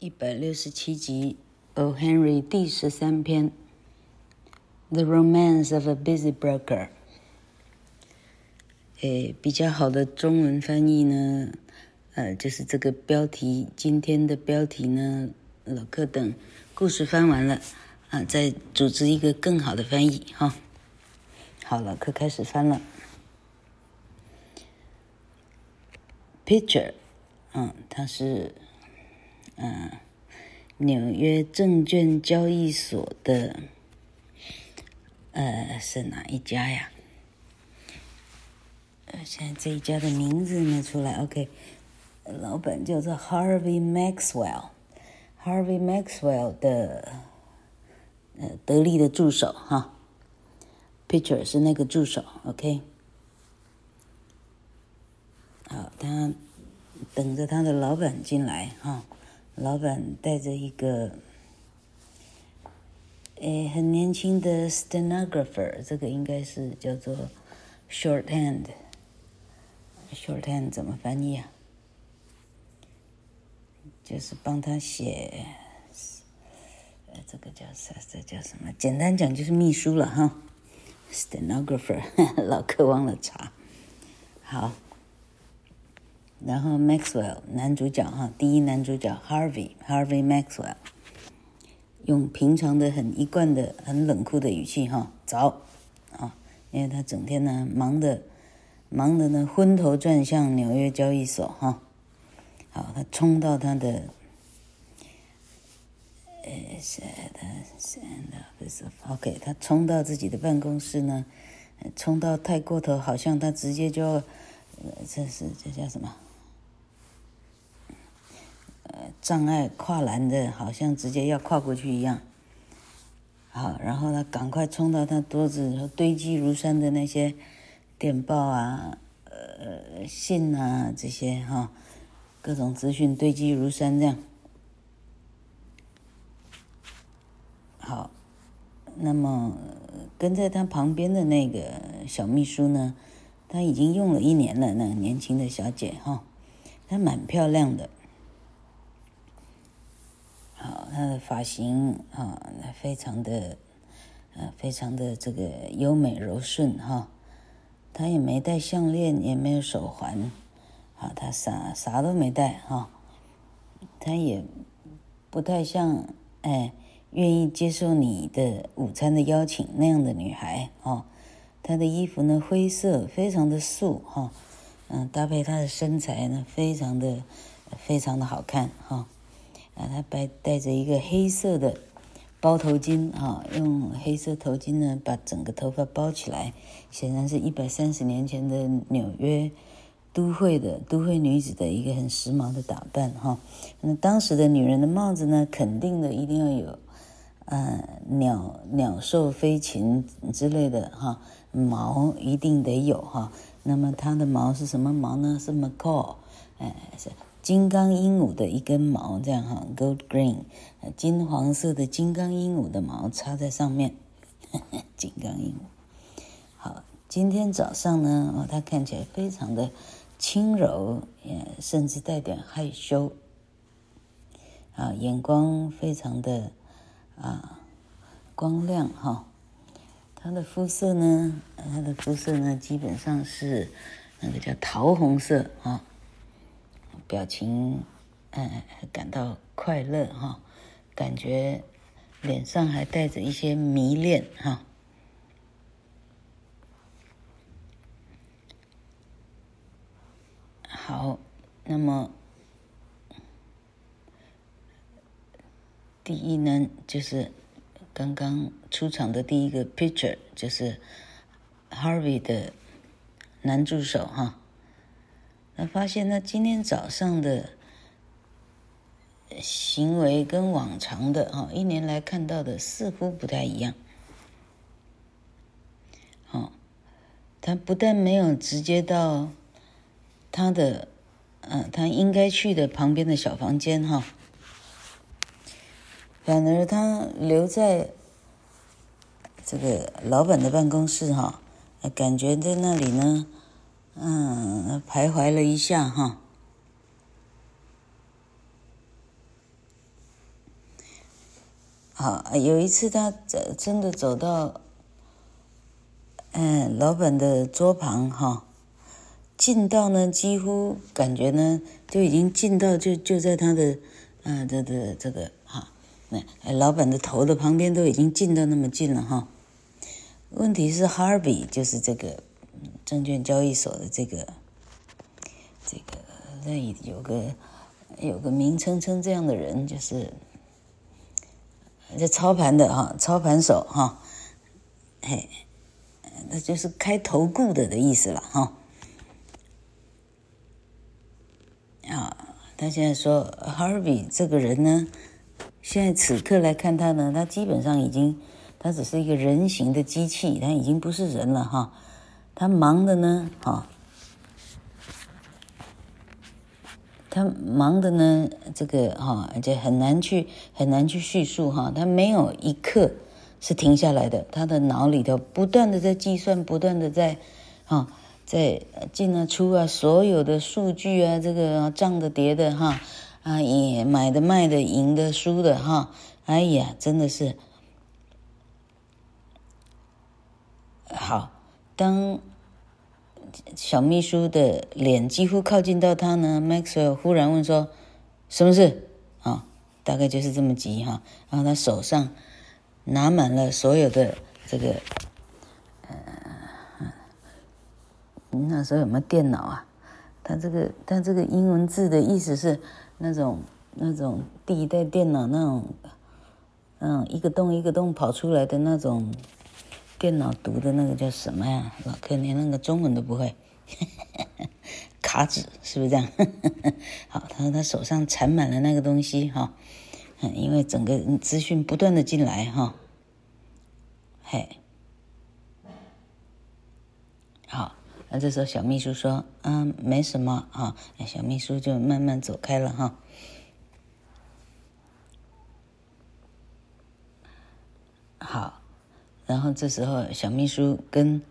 一百六十七集，《O. Henry》第十三篇，《The Romance of a Busy Broker》。诶，比较好的中文翻译呢，呃，就是这个标题，今天的标题呢，老克等故事翻完了，啊，再组织一个更好的翻译，哈。好，老克开始翻了。Picture，嗯，他是。嗯，纽约证券交易所的，呃，是哪一家呀？呃，现在这一家的名字没出来。OK，老板叫做 Harvey Maxwell，Harvey Maxwell 的呃得力的助手哈，Pitcher 是那个助手。OK，好，他等着他的老板进来哈。老板带着一个，诶，很年轻的 stenographer，这个应该是叫做 shorthand。shorthand 怎么翻译啊？就是帮他写，呃，这个叫啥？这叫什么？简单讲就是秘书了哈。stenographer，老客忘了查。好。然后 Maxwell 男主角哈，第一男主角 Harvey Harvey Maxwell 用平常的很一贯的很冷酷的语气哈，早。啊，因为他整天呢忙的忙的呢昏头转向纽约交易所哈，好，他冲到他的呃是的是的不是 OK，他冲到自己的办公室呢，冲到太过头，好像他直接就要，这是这叫什么？障碍跨栏的，好像直接要跨过去一样。好，然后他赶快冲到他桌子，堆积如山的那些电报啊、呃信啊这些哈、各种资讯堆积如山这样。好，那么跟在他旁边的那个小秘书呢，他已经用了一年了，那年轻的小姐哈、她蛮漂亮的。她的发型啊，非常的，呃，非常的这个优美柔顺哈。她也没戴项链，也没有手环，啊，她啥啥都没戴哈。她也不太像哎，愿意接受你的午餐的邀请那样的女孩哦。她的衣服呢，灰色，非常的素哈，嗯，搭配她的身材呢，非常的，非常的好看哈。他戴戴着一个黑色的包头巾啊，用黑色头巾呢把整个头发包起来，显然是一百三十年前的纽约都会的都会女子的一个很时髦的打扮哈。那当时的女人的帽子呢，肯定的一定要有，呃，鸟鸟兽飞禽之类的哈，毛一定得有哈。那么它的毛是什么毛呢？是 macaw，哎是。金刚鹦鹉的一根毛，这样哈，gold green，金黄色的金刚鹦鹉的毛插在上面，呵 呵金刚鹦鹉。好，今天早上呢，哦，他看起来非常的轻柔，也甚至带点害羞。啊，眼光非常的啊光亮哈。它的肤色呢，它的肤色呢，基本上是那个叫桃红色啊。表情，嗯，感到快乐哈，感觉脸上还带着一些迷恋哈。好，那么第一呢，就是刚刚出场的第一个 picture，就是 Harvey 的男助手哈。他发现他今天早上的行为跟往常的哈，一年来看到的似乎不太一样。好，他不但没有直接到他的嗯，他应该去的旁边的小房间哈，反而他留在这个老板的办公室哈，感觉在那里呢。嗯，徘徊了一下哈，好，有一次他真的走到，嗯，老板的桌旁哈，近到呢，几乎感觉呢，就已经近到就就在他的，嗯，的的这个哈，那老板的头的旁边都已经近到那么近了哈。问题是 Harvey 就是这个证券交易所的这个这个那有个有个名称称这样的人就是。这操盘的哈，操盘手哈，嘿，那就是开投顾的的意思了哈。啊，他现在说 Harvey 这个人呢，现在此刻来看他呢，他基本上已经，他只是一个人形的机器，他已经不是人了哈。他忙的呢，哈。他忙的呢，这个哈，就很难去很难去叙述哈。他没有一刻是停下来的，他的脑里头不断的在计算，不断的在哈，在进啊出啊，所有的数据啊，这个涨的跌的哈，啊也买的卖的赢的输的哈，哎呀，真的是好当。小秘书的脸几乎靠近到他呢，Maxwell 忽然问说：“什么事？”啊、大概就是这么急哈。然后他手上拿满了所有的这个，呃，那时候有没有电脑啊？他这个他这个英文字的意思是那种那种第一代电脑那种，嗯，一个洞一个洞跑出来的那种。电脑读的那个叫什么呀？老柯连那个中文都不会，卡纸是不是这样？好，他说他手上缠满了那个东西哈，嗯因为整个资讯不断的进来哈，嘿，好，那这时候小秘书说，嗯，没什么哈，小秘书就慢慢走开了哈，好。然后这时候，小秘书跟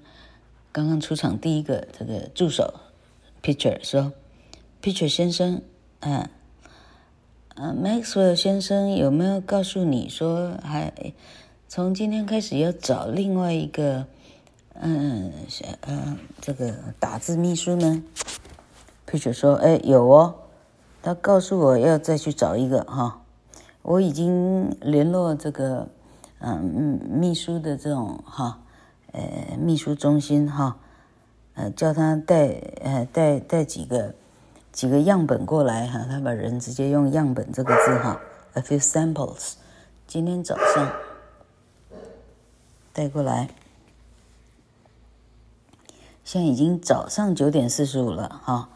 刚刚出场第一个这个助手 Pitcher 说：“Pitcher 先生，啊，啊，Maxwell 先生有没有告诉你说，还从今天开始要找另外一个，嗯，嗯，这个打字秘书呢？”Peter 说：“哎，有哦，他告诉我要再去找一个哈，我已经联络这个。”嗯嗯，秘书的这种哈，呃，秘书中心哈，呃，叫他带呃带带几个几个样本过来哈，他把人直接用样本这个字哈，a few samples，今天早上带过来，现在已经早上九点四十五了哈，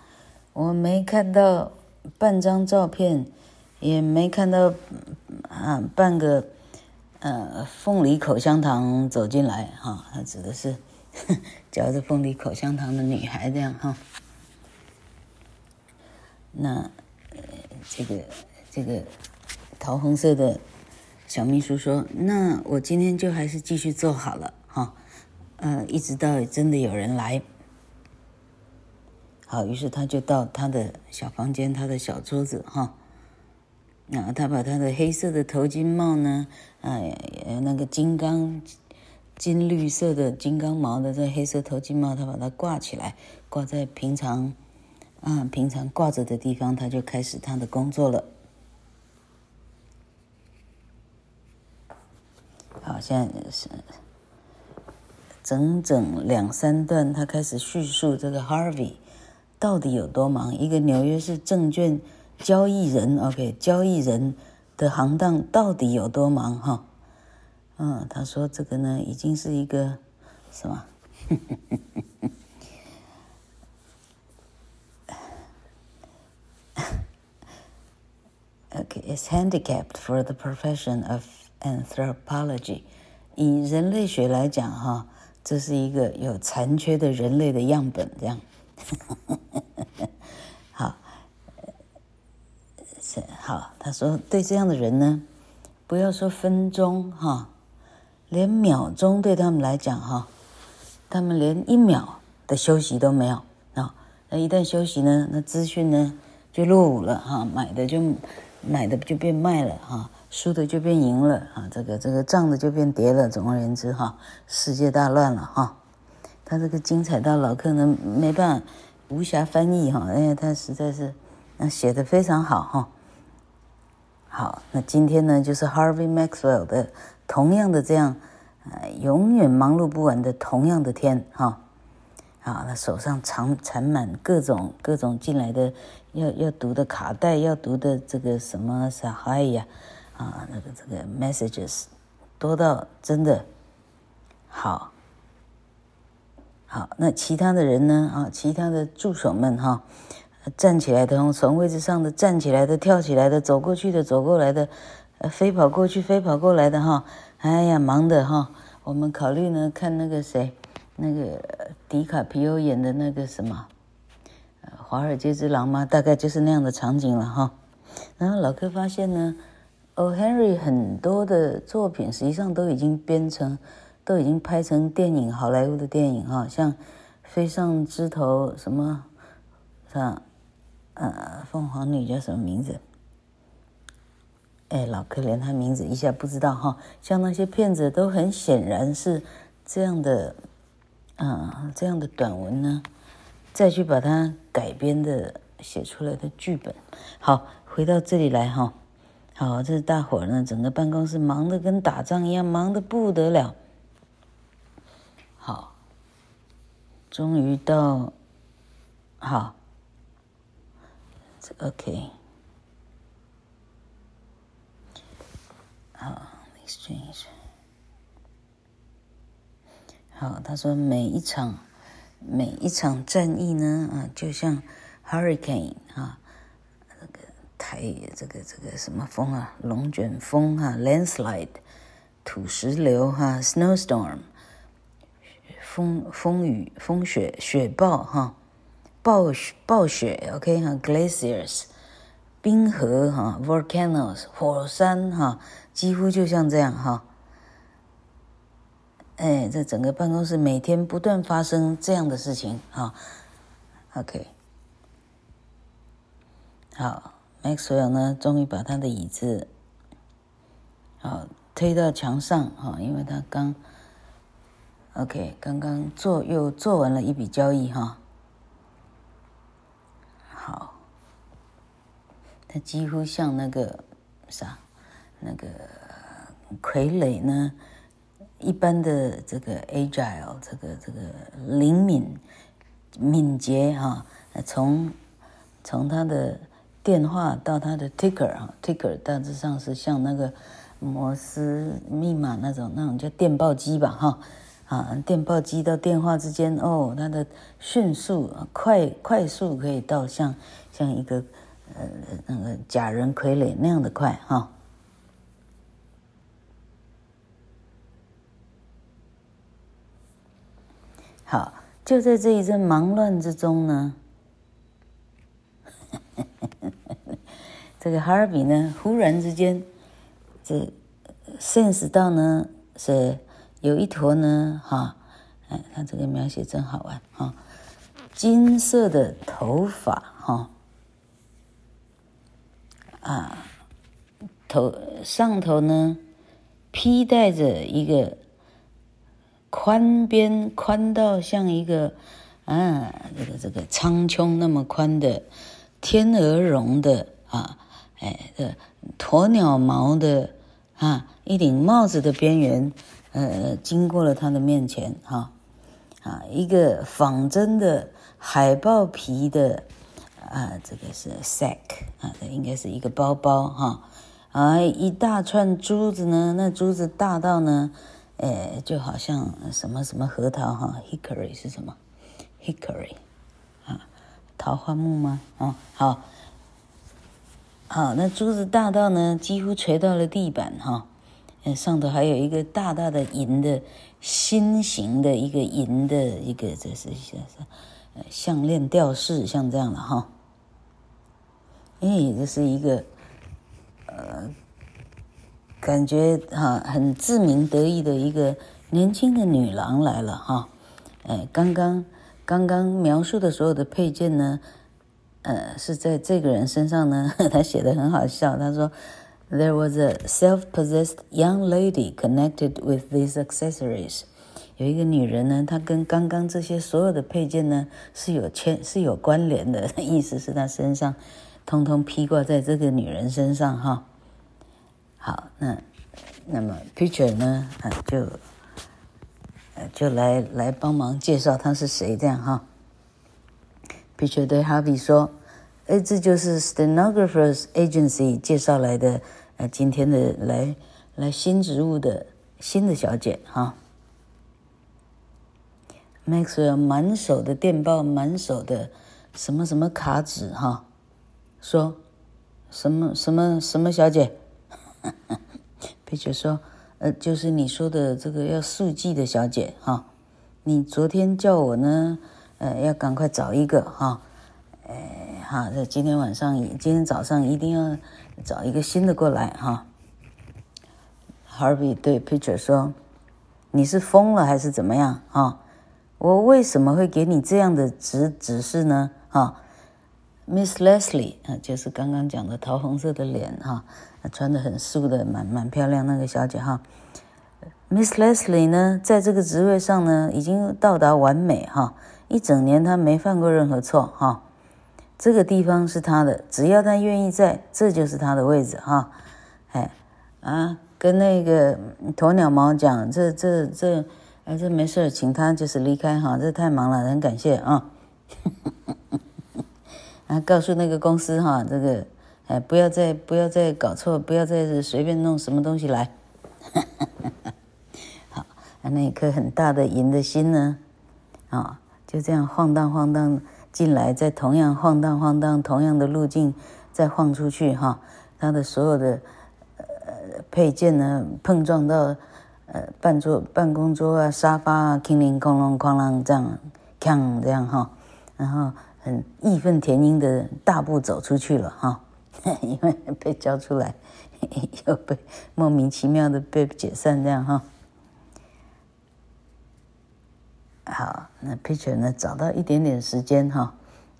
我没看到半张照片，也没看到啊半个。呃，凤梨口香糖走进来哈，他指的是 嚼着凤梨口香糖的女孩这样哈。那呃，这个这个桃红色的小秘书说：“那我今天就还是继续做好了哈，呃，一直到真的有人来。”好，于是他就到他的小房间，他的小桌子哈。然后他把他的黑色的头巾帽呢，哎，那个金刚金绿色的金刚毛的这黑色头巾帽，他把它挂起来，挂在平常啊平常挂着的地方，他就开始他的工作了。好，现在是整整两三段，他开始叙述这个 Harvey 到底有多忙，一个纽约市证券。交易人，OK，交易人的行当到底有多忙哈？嗯，他说这个呢，已经是一个什么？OK，it's handicapped for the profession of anthropology。以人类学来讲哈，这是一个有残缺的人类的样本，这样。好，他说对这样的人呢，不要说分钟哈，连秒钟对他们来讲哈，他们连一秒的休息都没有啊。那一旦休息呢，那资讯呢就落伍了哈，买的就买的就变卖了哈，输的就变赢了啊，这个这个涨的就变跌了。总而言之哈，世界大乱了哈。他这个精彩到老客呢没办法无暇翻译哈，因为他实在是写的非常好哈。好，那今天呢就是 Harvey Maxwell 的同样的这样，呃，永远忙碌不完的同样的天哈。啊，他手上藏缠满各种各种进来的要要读的卡带，要读的这个什么啥嗨呀，啊，那个这个 messages 多到真的好。好，那其他的人呢？啊，其他的助手们哈，站起来的，从位置上的站起来的，跳起来的，走过去的，走过来的，呃，飞跑过去，飞跑过来的哈。哎呀，忙的哈。我们考虑呢，看那个谁。那个迪卡皮欧演的那个什么，呃，《华尔街之狼》吗？大概就是那样的场景了哈。然后老柯发现呢，O. Henry 很多的作品实际上都已经编成，都已经拍成电影，好莱坞的电影哈，像《飞上枝头》什么，像呃，凤凰女叫什么名字？哎，老柯连他名字一下不知道哈。像那些骗子都很显然是这样的。啊，这样的短文呢，再去把它改编的写出来的剧本。好，回到这里来哈。好，这大伙儿呢，整个办公室忙得跟打仗一样，忙得不得了。好，终于到，好，这 OK。好，exchange。好，他说每一场每一场战役呢，啊，就像 hurricane 啊，这个台这个这个什么风啊，龙卷风、啊、landslide 土石流哈、snowstorm 风风雨风雪雪暴哈，暴雪暴雪 OK 哈、glaciers 冰河哈、volcanoes 火山哈、几乎就像这样哈。哎，这整个办公室每天不断发生这样的事情哈。OK，好，Maxwell 呢，终于把他的椅子好推到墙上哈，因为他刚 OK 刚刚做又做完了一笔交易哈。好，他几乎像那个啥，那个傀儡呢。一般的这个 agile，这个这个灵敏、敏捷哈，从从他的电话到他的 ticker 哈，ticker 大致上是像那个摩斯密码那种那种叫电报机吧哈，啊电报机到电话之间哦，它的迅速快快速可以到像像一个呃那个假人傀儡那样的快哈。好，就在这一阵忙乱之中呢，这个哈尔比呢，忽然之间，这 sense 到呢是有一坨呢，哈，哎，他这个描写真好玩哈，金色的头发哈，啊，头上头呢披戴着一个。宽边宽到像一个，啊，这个这个苍穹那么宽的天鹅绒的啊，哎，这鸵鸟毛的啊，一顶帽子的边缘，呃，经过了他的面前，哈，啊，一个仿真的海豹皮的，啊，这个是 sack 啊，这应该是一个包包哈，啊，一大串珠子呢，那珠子大到呢。呃，就好像什么什么核桃哈，hickory 是什么？hickory 啊，桃花木吗？哦，好，好，那珠子大到呢，几乎垂到了地板哈。上头还有一个大大的银的心形的一个银的一个，这是像是项链吊饰，像这样的哈。哎，这是一个呃。感觉哈很自鸣得意的一个年轻的女郎来了哈，哎，刚刚刚刚描述的所有的配件呢，呃，是在这个人身上呢，他写的很好笑，他说 There was a self-possessed young lady connected with these accessories. 有一个女人呢，她跟刚刚这些所有的配件呢是有牵是有关联的，意思是她身上通通披挂在这个女人身上哈。好，那那么 Peter 呢啊就就来来帮忙介绍她是谁这样哈。Peter 对 Harvey 说：“哎，这就是 Stenographers Agency 介绍来的，呃，今天的来来新职务的新的小姐哈。” Maxwell 满手的电报，满手的什么什么卡纸哈，说什么什么什么小姐，Pitcher 说，呃，就是你说的这个要速记的小姐哈，你昨天叫我呢，呃，要赶快找一个哈，哎，好，这今天晚上，今天早上一定要找一个新的过来哈。Harvey 对 Peter 说，你是疯了还是怎么样哈？我为什么会给你这样的指指示呢？哈，Miss Leslie 啊，就是刚刚讲的桃红色的脸哈，穿的很素的，蛮蛮漂亮那个小姐哈。Miss Leslie 呢，在这个职位上呢，已经到达完美哈，一整年她没犯过任何错哈。这个地方是他的，只要他愿意在，这就是他的位置哈。哎啊，跟那个鸵鸟毛讲，这这这。哎，这没事，请他就是离开哈，这太忙了，很感谢啊。啊，告诉那个公司哈，这个哎，不要再不要再搞错，不要再随便弄什么东西来。好，那一颗很大的银的心呢，啊，就这样晃荡晃荡进来，再同样晃荡晃荡，同样的路径再晃出去哈，他的所有的呃配件呢碰撞到。呃，办桌、办公桌啊，沙发啊，叮铃哐啷哐啷这样，锵这样哈，然后很义愤填膺的大步走出去了哈，因为被叫出来，又被莫名其妙的被解散这样哈。好，那 Peter 呢，找到一点点时间哈，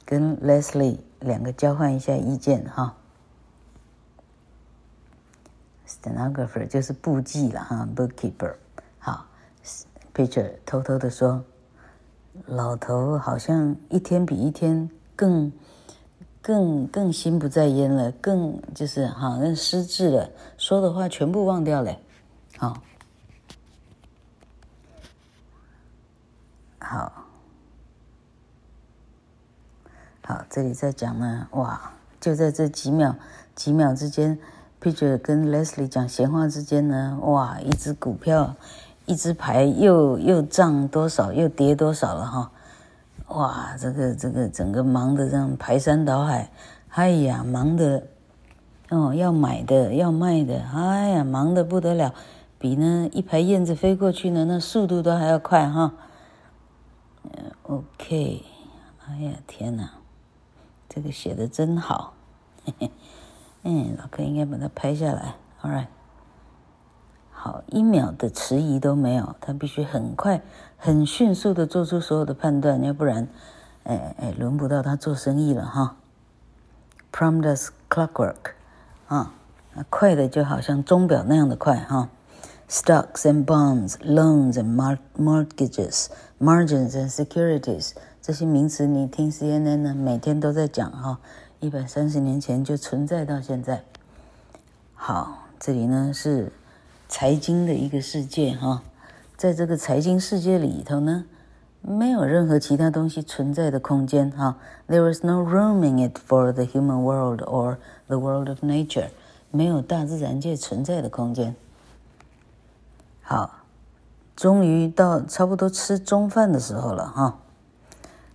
跟 Leslie 两个交换一下意见哈。Stenographer 就是簿记了哈，bookkeeper。好，Peter 偷偷的说，老头好像一天比一天更、更、更心不在焉了，更就是好像失智了，说的话全部忘掉了。好，好，好，这里在讲呢，哇，就在这几秒、几秒之间。，Peter 跟 Leslie 讲闲话之间呢，哇，一只股票，一只牌又又涨多少，又跌多少了哈，哇，这个这个整个忙得这样排山倒海，哎呀，忙得哦，要买的要卖的，哎呀，忙得不得了，比呢一排燕子飞过去呢，那速度都还要快哈。OK，哎呀天哪，这个写的真好。嘿 嘿嗯，老哥应该把它拍下来。All right，好，一秒的迟疑都没有，他必须很快、很迅速的做出所有的判断，要不然，哎哎，轮不到他做生意了哈。Prompt as clockwork，啊，快的就好像钟表那样的快哈。Stocks and bonds, loans and mortgages, margins and securities，这些名词你听 CNN 呢，每天都在讲哈。一百三十年前就存在到现在。好，这里呢是财经的一个世界哈，在这个财经世界里头呢，没有任何其他东西存在的空间哈。There is no room in it for the human world or the world of nature，没有大自然界存在的空间。好，终于到差不多吃中饭的时候了哈，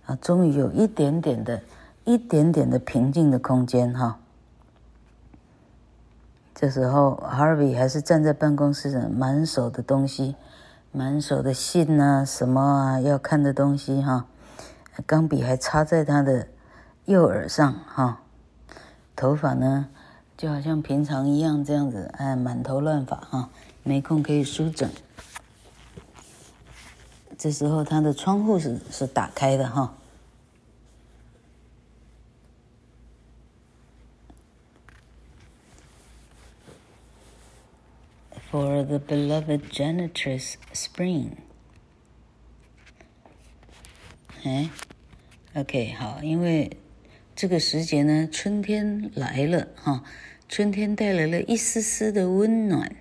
啊，终于有一点点的。一点点的平静的空间哈，这时候 Harvey 还是站在办公室的，满手的东西，满手的信啊，什么啊要看的东西哈，钢笔还插在他的右耳上哈，头发呢就好像平常一样这样子，哎，满头乱发哈，没空可以梳整。这时候他的窗户是是打开的哈。for the beloved janitress Spring。哎，OK，好，因为这个时节呢，春天来了哈，春天带来了一丝丝的温暖。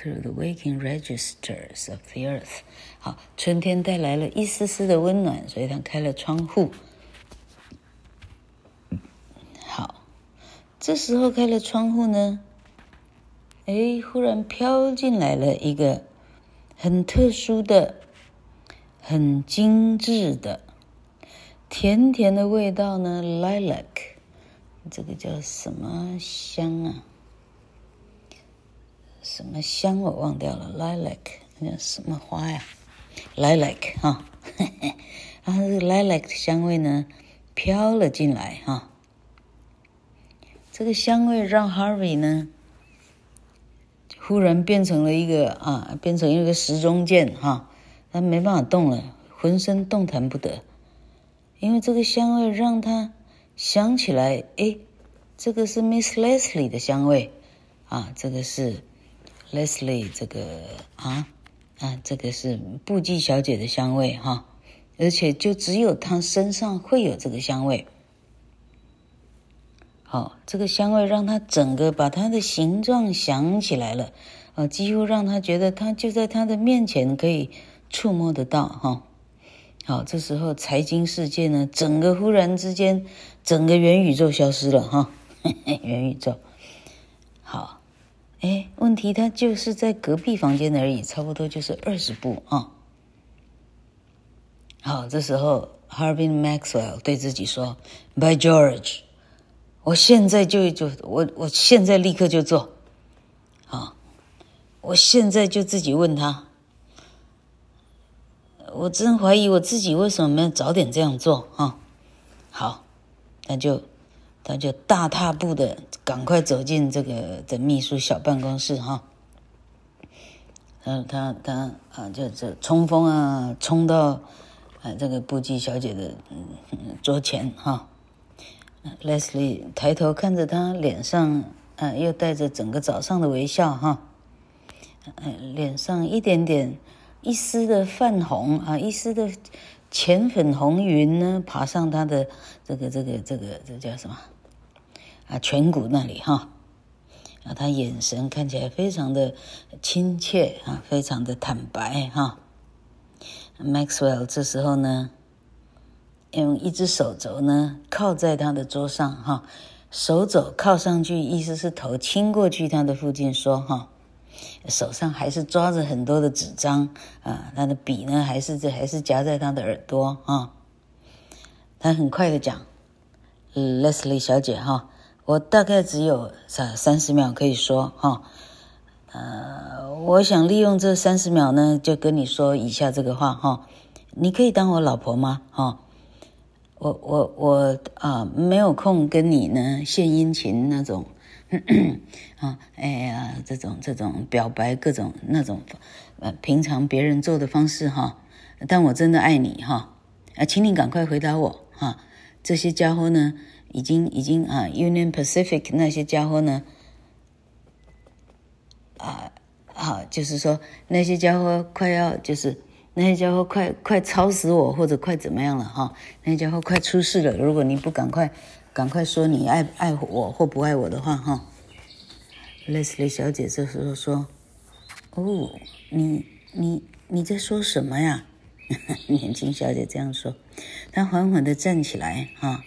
Through the waking registers of the earth，好，春天带来了一丝丝的温暖，所以他开了窗户。好，这时候开了窗户呢，哎，忽然飘进来了一个很特殊的、很精致的、甜甜的味道呢，lilac，这个叫什么香啊？什么香我忘掉了，lilac，那什么花呀？lilac 哈，然 后这个 lilac 的香味呢飘了进来哈。这个香味让 Harvey 呢忽然变成了一个啊，变成一个时钟键哈，他没办法动了，浑身动弹不得，因为这个香味让他想起来，哎，这个是 Miss Leslie 的香味啊，这个是。Leslie，这个啊啊，这个是布季小姐的香味哈，而且就只有她身上会有这个香味。好，这个香味让她整个把她的形状想起来了，啊，几乎让她觉得她就在她的面前可以触摸得到哈。好，这时候财经世界呢，整个忽然之间，整个元宇宙消失了哈，元宇宙，好。哎，问题他就是在隔壁房间而已，差不多就是二十步啊。好，这时候 Harvey Maxwell 对自己说：“By George，我现在就就我我现在立刻就做，啊，我现在就自己问他，我真怀疑我自己为什么没有早点这样做啊？好，那就。”他就大踏步的赶快走进这个的秘书小办公室哈，他他他啊，就这冲锋啊，冲到啊这个布吉小姐的嗯桌前哈。Leslie 抬头看着他，脸上啊又带着整个早上的微笑哈，脸上一点点一丝的泛红啊，一丝的浅粉红云呢，爬上他的这个这个这个这叫什么？啊，颧骨那里哈，啊，他眼神看起来非常的亲切啊，非常的坦白哈。Maxwell 这时候呢，用一只手肘呢靠在他的桌上哈，手肘靠上去，意思是头亲过去他的附近说哈，手上还是抓着很多的纸张啊，他的笔呢还是这还是夹在他的耳朵啊。他很快的讲，Leslie 小姐哈。我大概只有三三十秒可以说哈，呃，我想利用这三十秒呢，就跟你说以下这个话哈，你可以当我老婆吗？哈，我我我啊，没有空跟你呢献殷勤那种，啊，哎呀，这种这种表白各种那种，呃，平常别人做的方式哈，但我真的爱你哈，啊，请你赶快回答我哈，这些家伙呢？已经已经啊，Union Pacific 那些家伙呢，啊，好，就是说那些家伙快要就是那些家伙快快操死我或者快怎么样了哈，那些家伙快出事了。如果你不赶快赶快说你爱爱我或不爱我的话哈，Leslie 小姐这时候说：“哦，你你你在说什么呀？” 年轻小姐这样说，她缓缓的站起来哈。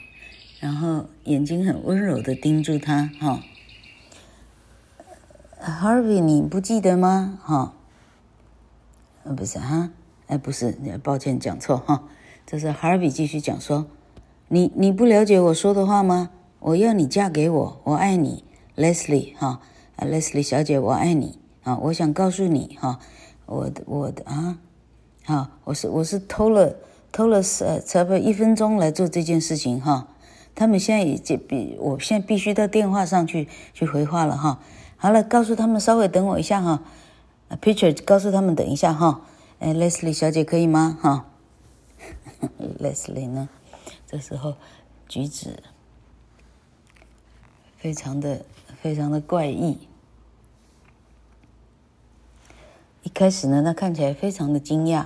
然后眼睛很温柔的盯住他，哈、哦、，Harvey，你不记得吗？哈、呃，不是哈，哎，不是，抱歉讲错哈，这是 Harvey 继续讲说，你你不了解我说的话吗？我要你嫁给我，我爱你，Leslie，哈、哦、，Leslie 小姐，我爱你。啊、我想告诉你哈、我的我的啊，好、我是我是偷了偷了呃差不多一分钟来做这件事情哈。他们现在已经比我现在必须到电话上去去回话了哈。好了，告诉他们稍微等我一下哈。Pitcher 告诉他们等一下哈。哎，Leslie 小姐可以吗？哈。Leslie 呢？这时候举止非常的非常的怪异。一开始呢，他看起来非常的惊讶。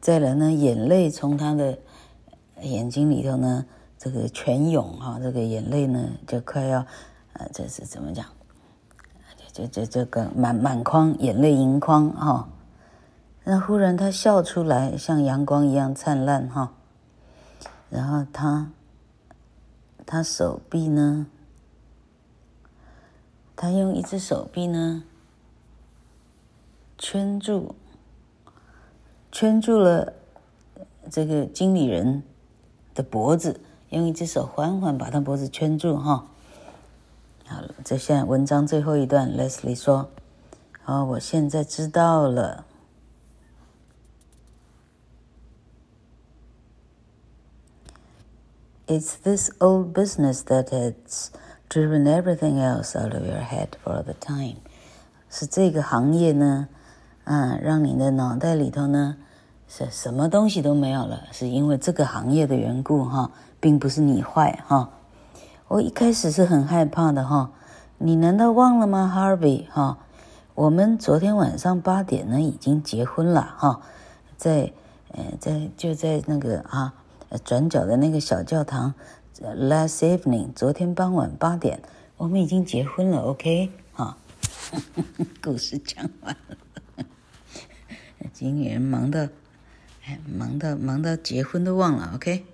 再来呢，眼泪从他的眼睛里头呢，这个泉涌哈，这个眼泪呢就快要，呃，这是怎么讲？这这这个满满眶眼泪盈眶哈。那忽然他笑出来，像阳光一样灿烂哈。然后他，他手臂呢，他用一只手臂呢，圈住，圈住了这个经理人的脖子，用一只手缓缓把他脖子圈住哈。好了，这现在文章最后一段，Leslie 说：“哦，我现在知道了。” It's this old business that has driven everything else out of your head for the time. 是这个行业呢，啊，让你的脑袋里头呢，是什么东西都没有了，是因为这个行业的缘故哈，并不是你坏哈。我一开始是很害怕的哈，你难道忘了吗，Harvey 哈？我们昨天晚上八点呢已经结婚了哈，在呃在就在那个啊。转角的那个小教堂，last evening，昨天傍晚八点，我们已经结婚了，OK，哈，故事讲完了，经纪人忙到，忙到忙到结婚都忘了，OK。